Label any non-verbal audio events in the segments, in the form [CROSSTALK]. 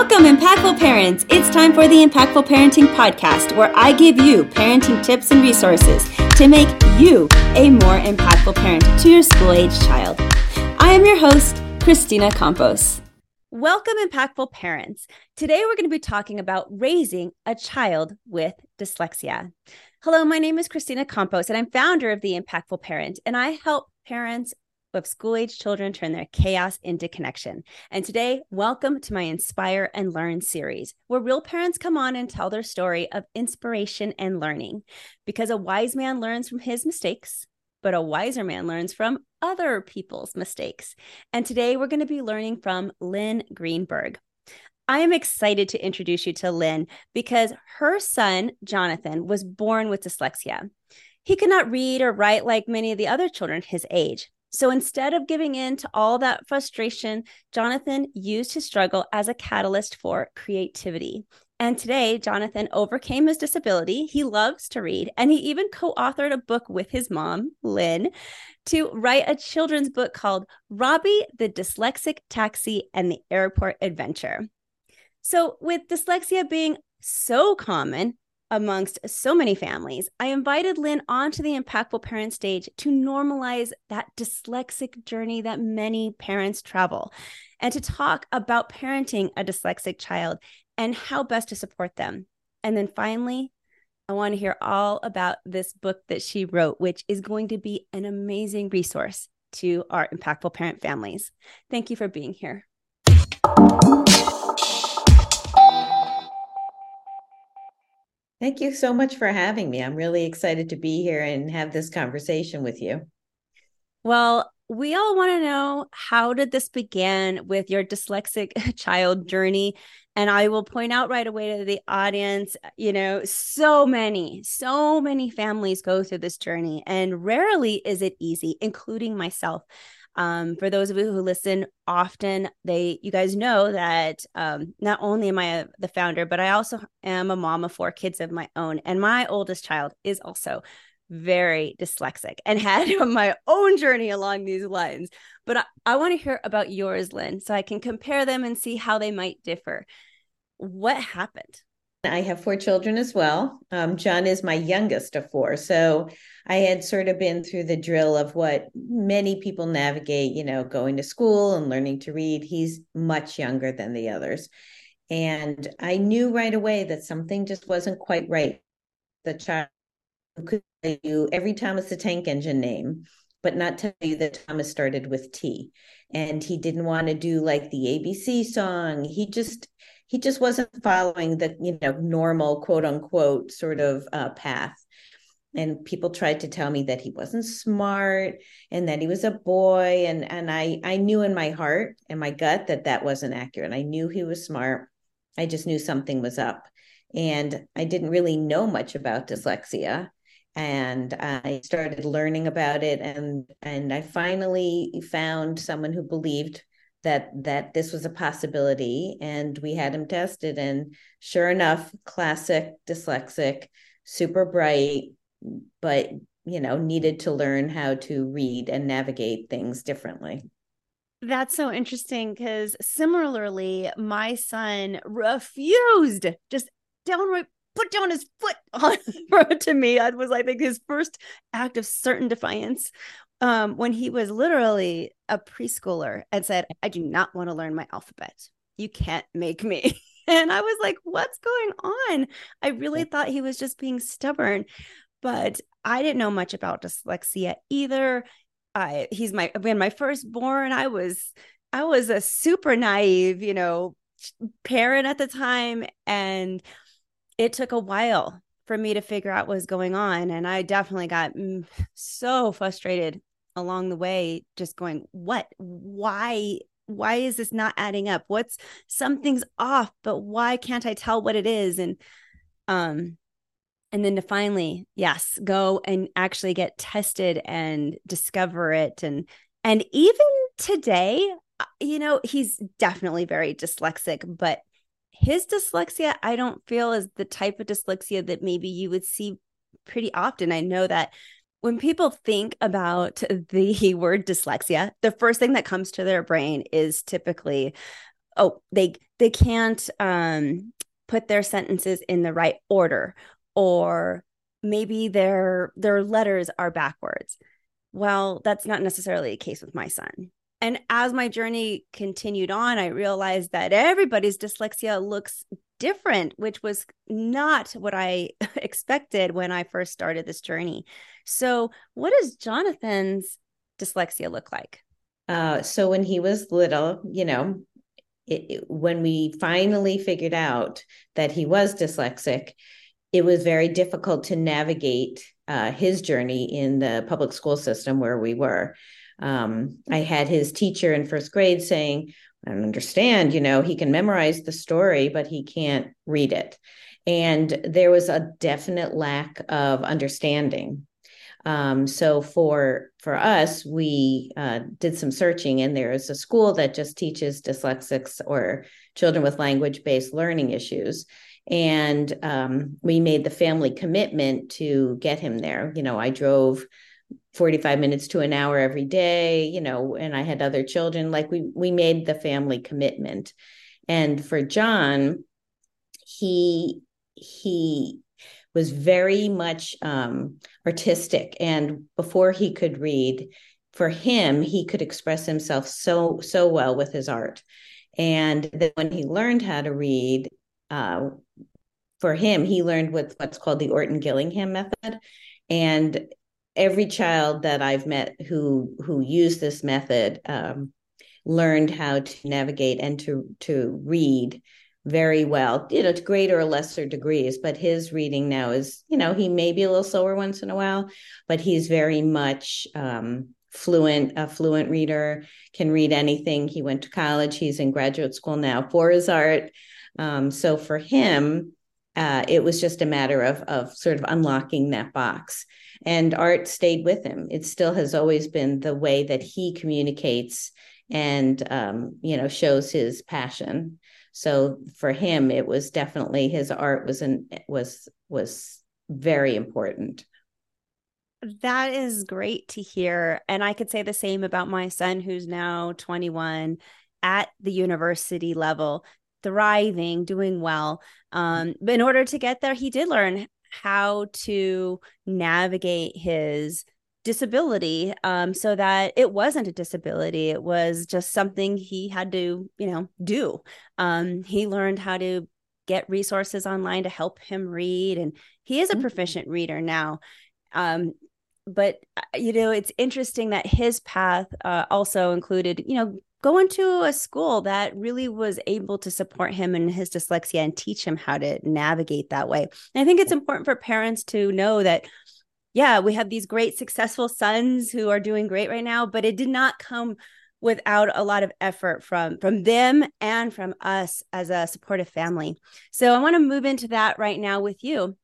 Welcome, impactful parents. It's time for the Impactful Parenting Podcast, where I give you parenting tips and resources to make you a more impactful parent to your school age child. I am your host, Kristina Campos. Welcome, impactful parents. Today, we're going to be talking about raising a child with dyslexia. Hello, my name is Kristina Campos, and I'm founder of The Impactful Parent, and I help parents of school age children turn their chaos into connection. And today, welcome to my Inspire and Learn series, where real parents come on and tell their story of inspiration and learning. Because a wise man learns from his mistakes, but a wiser man learns from other people's mistakes. And today, we're going to be learning from Lynn Greenberg. I am excited to introduce you to Lynn because her son, Jonathan, was born with dyslexia. He could not read or write like many of the other children his age. So instead of giving in to all that frustration, Jonathan used his struggle as a catalyst for creativity. And today, Jonathan overcame his disability. He loves to read, and he even co authored a book with his mom, Lynn, to write a children's book called Robbie, the Dyslexic Taxi, and the Airport Adventure. So, with dyslexia being so common, amongst so many families, I invited Lynn onto the Impactful Parent stage to normalize that dyslexic journey that many parents travel and to talk about parenting a dyslexic child and how best to support them. And then finally, I want to hear all about this book that she wrote, which is going to be an amazing resource to our impactful parent families. Thank you for being here. Thank you so much for having me. I'm really excited to be here and have this conversation with you. Well, we all want to know how did this begin with your dyslexic [LAUGHS] child journey? And I will point out right away to the audience, you know, so many, so many families go through this journey, and rarely is it easy, including myself. Um, for those of you who listen often, they you guys know that um, not only am I the founder, but I also am a mom of four kids of my own, and my oldest child is also very dyslexic and [LAUGHS] had my own journey along these lines. But I, I want to hear about yours, Lynn, so I can compare them and see how they might differ. What happened? I have four children as well. Um, John is my youngest of four. So I had sort of been through the drill of what many people navigate, you know, going to school and learning to read. He's much younger than the others. And I knew right away that something just wasn't quite right. The child could tell you every Thomas the Tank Engine name, but not tell you that Thomas started with T. And he didn't want to do like the ABC song. He just, he just wasn't following the you know normal quote unquote sort of uh, path. And people tried to tell me that he wasn't smart and that he was a boy. And and i i knew in my heart and my gut that that wasn't accurate. I knew he was smart. I just knew something was up. And i didn't really know much about dyslexia. And i started learning about it. And and i finally found someone who believed that that this was a possibility and we had him tested and sure enough classic dyslexic super bright but you know needed to learn how to read and navigate things differently. That's so interesting because similarly my son refused just downright put down his foot [LAUGHS] on to me. That was i think his first act of certain defiance um, when he was literally a preschooler and said, I do not want to learn my alphabet. You can't make me. [LAUGHS] and I was like, what's going on? I really thought he was just being stubborn, but I didn't know much about dyslexia either. I, he's my, when my firstborn, I was, I was a super naive, you know, parent at the time. And it took a while for me to figure out what was going on. And I definitely got mm, so frustrated along the way just going what? Why? Why is this not adding up? What's something's off but why can't i tell what it is? And um and then to finally yes go and actually get tested and discover it. And and even today uh, you know he's definitely very dyslexic but his dyslexia i don't feel is the type of dyslexia that maybe you would see pretty often. I know that when people think about the [LAUGHS] word dyslexia, the first thing that comes to their brain is typically, oh, they they can't um, put their sentences in the right order or maybe their their letters are backwards. Well that's not necessarily the case with my son and as my journey continued on i realized that everybody's dyslexia looks different which was not what i [LAUGHS] expected when i first started this journey so what does jonathan's dyslexia look like uh, so when he was little you know it, it, when we finally figured out that he was dyslexic, it was very difficult to navigate uh, his journey in the public school system where we were. Um, I had his teacher in first grade saying, I don't understand, you know, he can memorize the story, but he can't read it. And there was a definite lack of understanding um, so for for us, we uh, did some searching, and there is a school that just teaches dyslexics or children with language based learning issues. And um, we made the family commitment to get him there. You know, I drove 45 minutes to an hour every day, you know, and I had other children. Like we we made the family commitment. And for John, he he was very much um, artistic. And before he could read, for him, he could express himself so, so well with his art. And then when he learned how to read, uh, for him, he learned with what's called the Orton Gillingham method. And every child that I've met who who used this method um, learned how to navigate and to to read very well, you know, to greater or lesser degrees. But his reading now is, you know, he may be a little slower once in a while, but he's very much um, fluent, a fluent reader, can read anything. He went to college. He's in graduate school now for his art. Um, so for him, uh, it was just a matter of of sort of unlocking that box. And art stayed with him. It still has always been the way that he communicates and um, you know shows his passion so for him it was definitely his art was an was was very important that is great to hear and i could say the same about my son who's now 21 at the university level thriving doing well. Um, but in order to get there he did learn how to navigate his disability um, so that it wasn't a disability it was just something he had to you know do. Um, he learned how to get resources online to help him read and he is a mm-hmm. proficient reader now. Um, but uh, you know it's interesting that his path uh, also included you know going to a school that really was able to support him in his dyslexia and teach him how to navigate that way and i think it's important for parents to know that yeah, we have these great successful sons who are doing great right now, but it did not come without a lot of effort from from them and from us as a supportive family. So I want to move into that right now with you.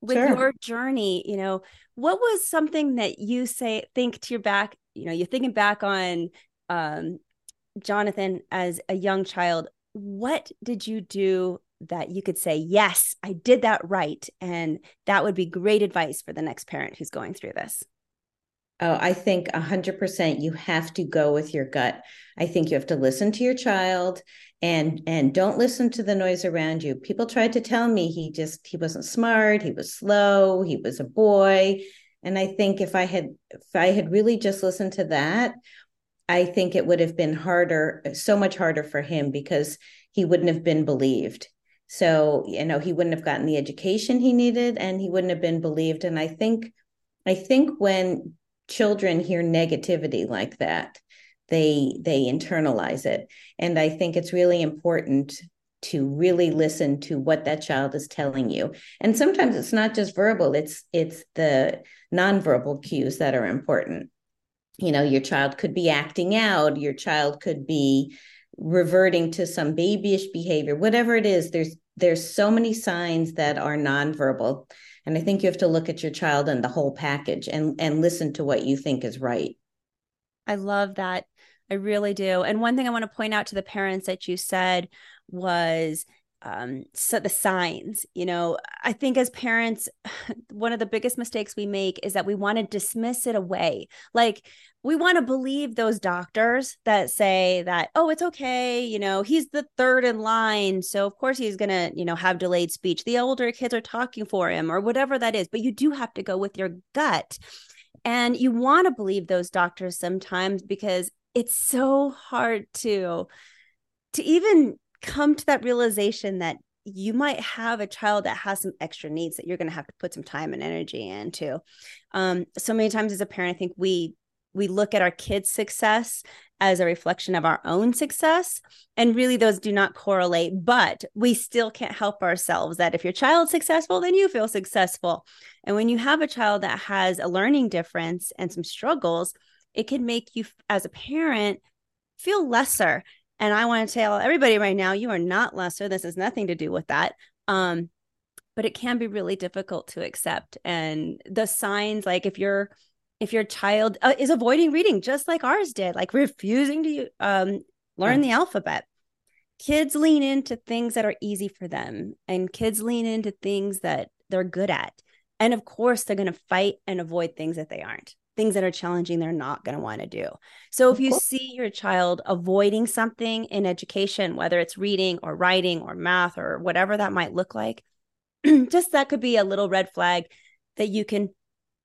With sure. your journey, you know, what was something that you say think to your back, you know, you're thinking back on um Jonathan as a young child, what did you do that you could say, yes, I did that right. And that would be great advice for the next parent who's going through this. Oh, I think 100% you have to go with your gut. I think you have to listen to your child and and don't listen to the noise around you. People tried to tell me he just he wasn't smart, he was slow, he was a boy, and I think if I had if I had really just listened to that, I think it would have been harder, so much harder for him because he wouldn't have been believed. So, you know, he wouldn't have gotten the education he needed and he wouldn't have been believed. And I think, I think when children hear negativity like that, they they internalize it. And I think it's really important to really listen to what that child is telling you. And sometimes it's not just verbal, it's it's the nonverbal cues that are important. You know, your child could be acting out, your child could be reverting to some babyish behavior whatever it is there's there's so many signs that are nonverbal. And i think you have to look at your child and the whole package and and listen to what you think is right. I love that. I really do. And one thing i want to point out to the parents that you said was um, so the signs you know i think as parents [SIGHS] one of the biggest mistakes we make is that we want to dismiss it away. Like we want to believe those doctors that say that oh it's okay you know he's the third in line so of course he's going to you know have delayed speech. The older kids are talking for him or whatever that is but you do have to go with your gut. And you want to believe those doctors sometimes because it's so hard to to even come to that realization that you might have a child that has some extra needs that you're going to have to put some time and energy into. Um, so many times as a parent, I think we we look at our kids' success as a reflection of our own success, and really those do not correlate. But we still can't help ourselves that if your child's successful, then you feel successful. And when you have a child that has a learning difference and some struggles, it can make you, as a parent, feel lesser and I want to tell everybody right now, you are not lesser. This has nothing to do with that. Um, but it can be really difficult to accept. And the signs, like if you're if your child uh, is avoiding reading just like ours did, like refusing to um, learn the alphabet, kids lean into things that are easy for them, and kids lean into things that they're good at. And of course, they're going to fight and avoid things that they aren't things that are challenging they're not going to want to do. So if you see your child avoiding something in education, whether it's reading or writing or math or whatever that might look like, [CLEARS THROAT] just that could be a little red flag that you can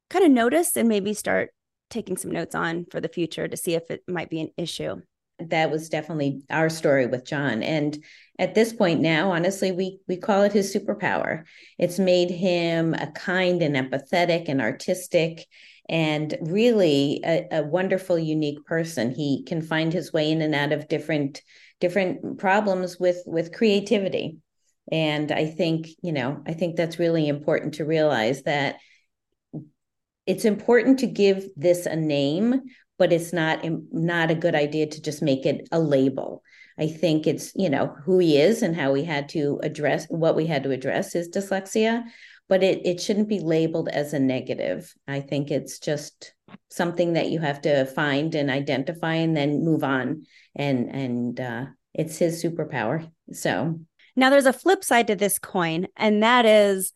kind of notice and maybe start taking some notes on for the future to see if it might be an issue. That was definitely our story with John. And at this point now, honestly, we we call it his superpower. It's made him a kind and empathetic and artistic and really a, a, wonderful unique person. He can find his way in and out of different different problems with with creativity. And i think you know i think that's really important to realize that it's important to give this a name but it's not not a good idea to just make it a label. I think it's you know who he is and how we had to address what we had to address is dyslexia but it, it shouldn't be labeled as a negative. I think it's just something that you have to find and identify and then move on. And and uh, it's his superpower. So now there's a flip side to this coin, and that is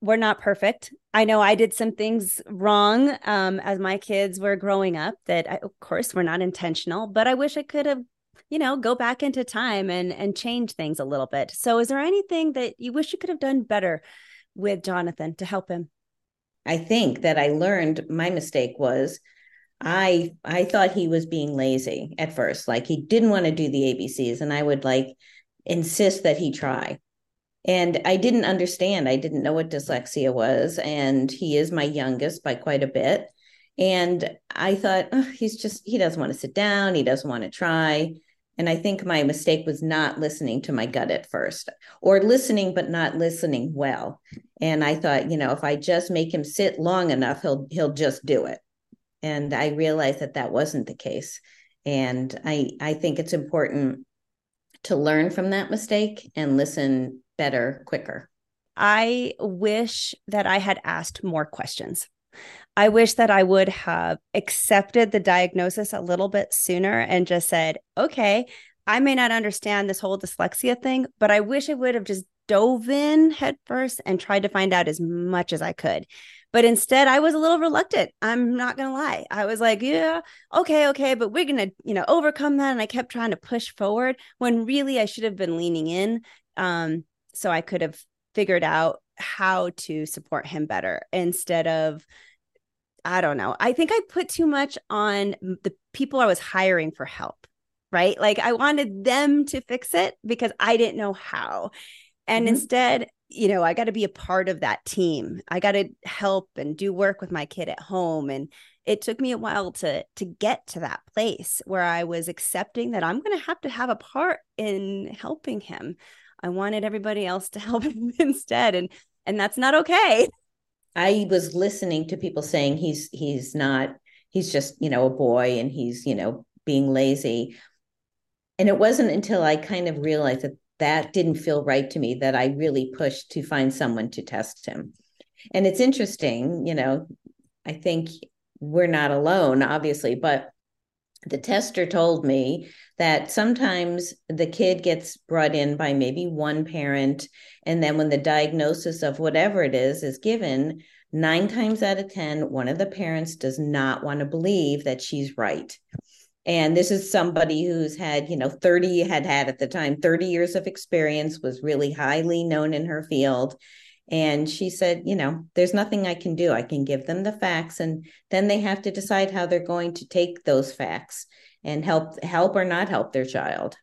we're not perfect. I know I did some things wrong um, as my kids were growing up that, I, of course, were not intentional. But I wish I could have, you know, go back into time and and change things a little bit. So, is there anything that you wish you could have done better with Jonathan to help him? I think that I learned my mistake was I I thought he was being lazy at first. Like he didn't want to do the ABCs and I would like insist that he try. And I didn't understand. I didn't know what dyslexia was and he is my youngest by quite a bit. And I thought oh, he's just he doesn't want to sit down, he doesn't want to try. And I think my mistake was not listening to my gut at first, or listening, but not listening well. And I thought, you know, if I just make him sit long enough, he'll he'll just do it. And I realized that that wasn't the case. And I I think it's important to learn from that mistake and listen better, quicker. I wish that I had asked more questions. I wish that I would have accepted the diagnosis a little bit sooner and just said, okay, I may not understand this whole dyslexia thing, but I wish I would have just dove in headfirst and tried to find out as much as I could. But instead, I was a little reluctant. I'm not going to lie. I was like, yeah, okay, okay, but we're going to, you know, overcome that. And I kept trying to push forward when really I should have been leaning in. Um, so I could have figured out how to support him better instead of I don't know. I think I put too much on the people I was hiring for help, right? Like I wanted them to fix it because I didn't know how. And mm-hmm. instead, you know, I got to be a part of that team. I got to help and do work with my kid at home and it took me a while to to get to that place where I was accepting that I'm going to have to have a part in helping him. I wanted everybody else to [LAUGHS] help him instead and and that's not okay. I was listening to people saying he's he's not he's just you know a boy and he's you know being lazy and it wasn't until I kind of realized that that didn't feel right to me that I really pushed to find someone to test him. And it's interesting you know I think we're not alone obviously but the tester told me that sometimes the kid gets brought in by maybe one parent and then when the diagnosis of whatever it is is given nine times out of ten one of the parents does not want to believe that she's right and this is somebody who's had you know 30 had had at the time 30 years of experience was really highly known in her field and she said, you know, there's nothing I can do. I can give them the facts and then they have to decide how they're going to take those facts and help help or not help their child.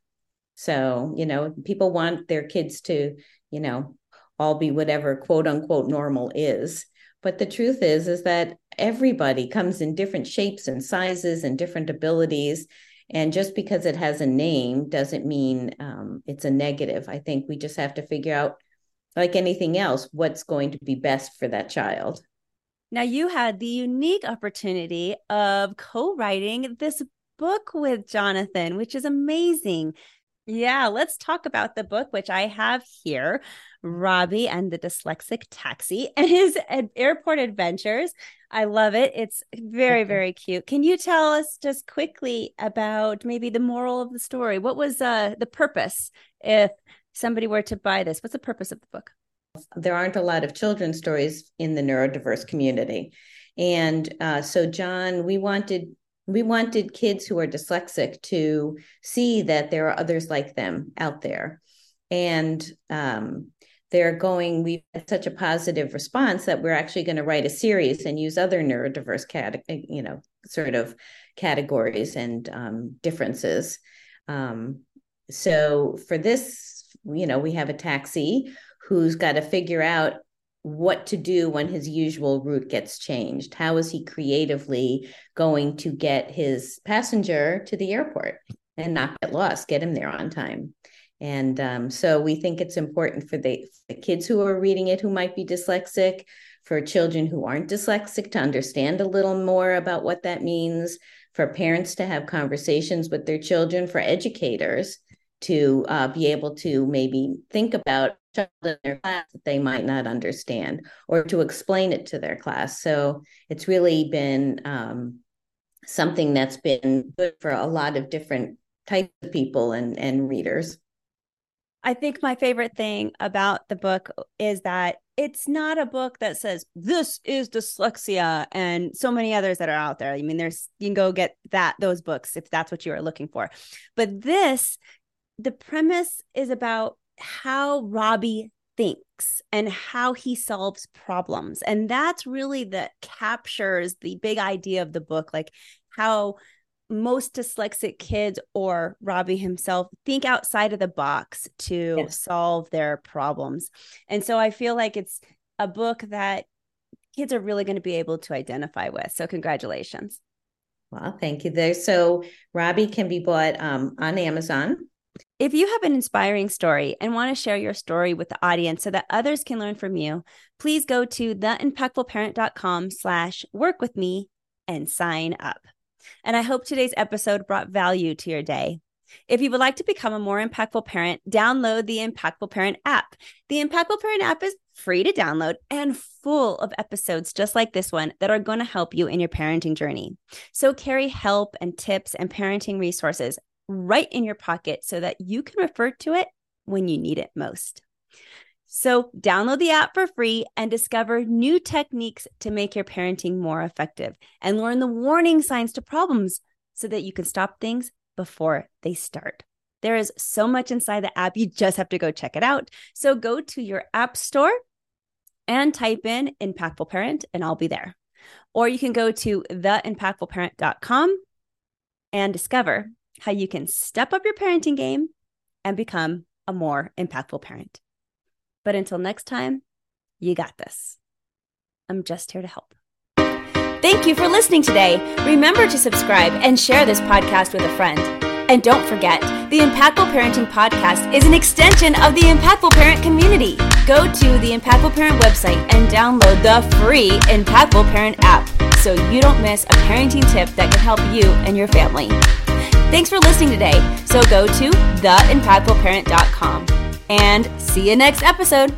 So, you know, people want their kids to, you know, all be whatever quote unquote normal is. But the truth is is that everybody comes in different shapes and sizes and different abilities. And just because it has a name doesn't mean um, it's a negative. I think we just have to figure out like anything else, what's going to be best for that child. Now, you had the unique opportunity of co writing this book with Jonathan, which is amazing. Yeah, let's talk about the book, which I have here Robbie and the Dyslexic Taxi and his airport adventures. I love it. It's very, very cute. Can you tell us just quickly about maybe the moral of the story? What was uh, the purpose if somebody were to buy this, what's the purpose of the book? There aren't a lot of children's stories in the neurodiverse community. And uh, so, John, we wanted we wanted kids who are dyslexic to see that there are others like them out there. And um, they're going, we've had such a positive response that we're actually going to write a series and use other neurodiverse cat, you know, sort of categories and um, differences. Um, so for this you know, we have a taxi who's got to figure out what to do when his usual route gets changed. How is he creatively going to get his passenger to the airport and not get lost, get him there on time? And um, so we think it's important for the, the kids who are reading it who might be dyslexic, for children who aren't dyslexic to understand a little more about what that means, for parents to have conversations with their children, for educators to uh, be able to maybe think about children in their class that they might not understand or to explain it to their class. So it's really been um, something that's been good for a lot of different types of people and, and readers. I think my favorite thing about the book is that it's not a book that says this is dyslexia and so many others that are out there. I mean, there's you can go get that those books if that's what you are looking for. But this the premise is about how Robbie thinks and how he solves problems. And that's really that captures the big idea of the book, like how most dyslexic kids or Robbie himself think outside of the box to yes. solve their problems. And so I feel like it's a book that kids are really going to be able to identify with. So congratulations. Well, thank you there. So Robbie can be bought um, on Amazon if you have an inspiring story and want to share your story with the audience so that others can learn from you, please go to theimpactfulparent.com slash work with me and sign up. And I hope today's episode brought value to your day. If you would like to become a more impactful parent, download the Impactful Parent app. The Impactful Parent app is free to download and full of episodes just like this one that are going to help you in your parenting journey. So carry help and tips and parenting resources right in your pocket so that you can refer to it when you need it most. So, download the app for free and discover new techniques to make your parenting more effective and learn the warning signs to problems so that you can stop things before they start. There is so much inside the app, you just have to go check it out. So, go to your app store and type in Impactful Parent, and I'll be there. Or you can go to theimpactfulparent.com and discover how you can step up your parenting game and become a more impactful parent. But until next time, you got this. I'm just here to help. Thank you for listening today. Remember to subscribe and share this podcast with a friend. And don't forget, the Impactful Parenting Podcast is an extension of the Impactful Parent community. Go to the Impactful Parent website and download the free Impactful Parent app so you don't miss a parenting tip that can help you and your family. Thanks for listening today. So go to theimpactfulparent.com and see you next episode.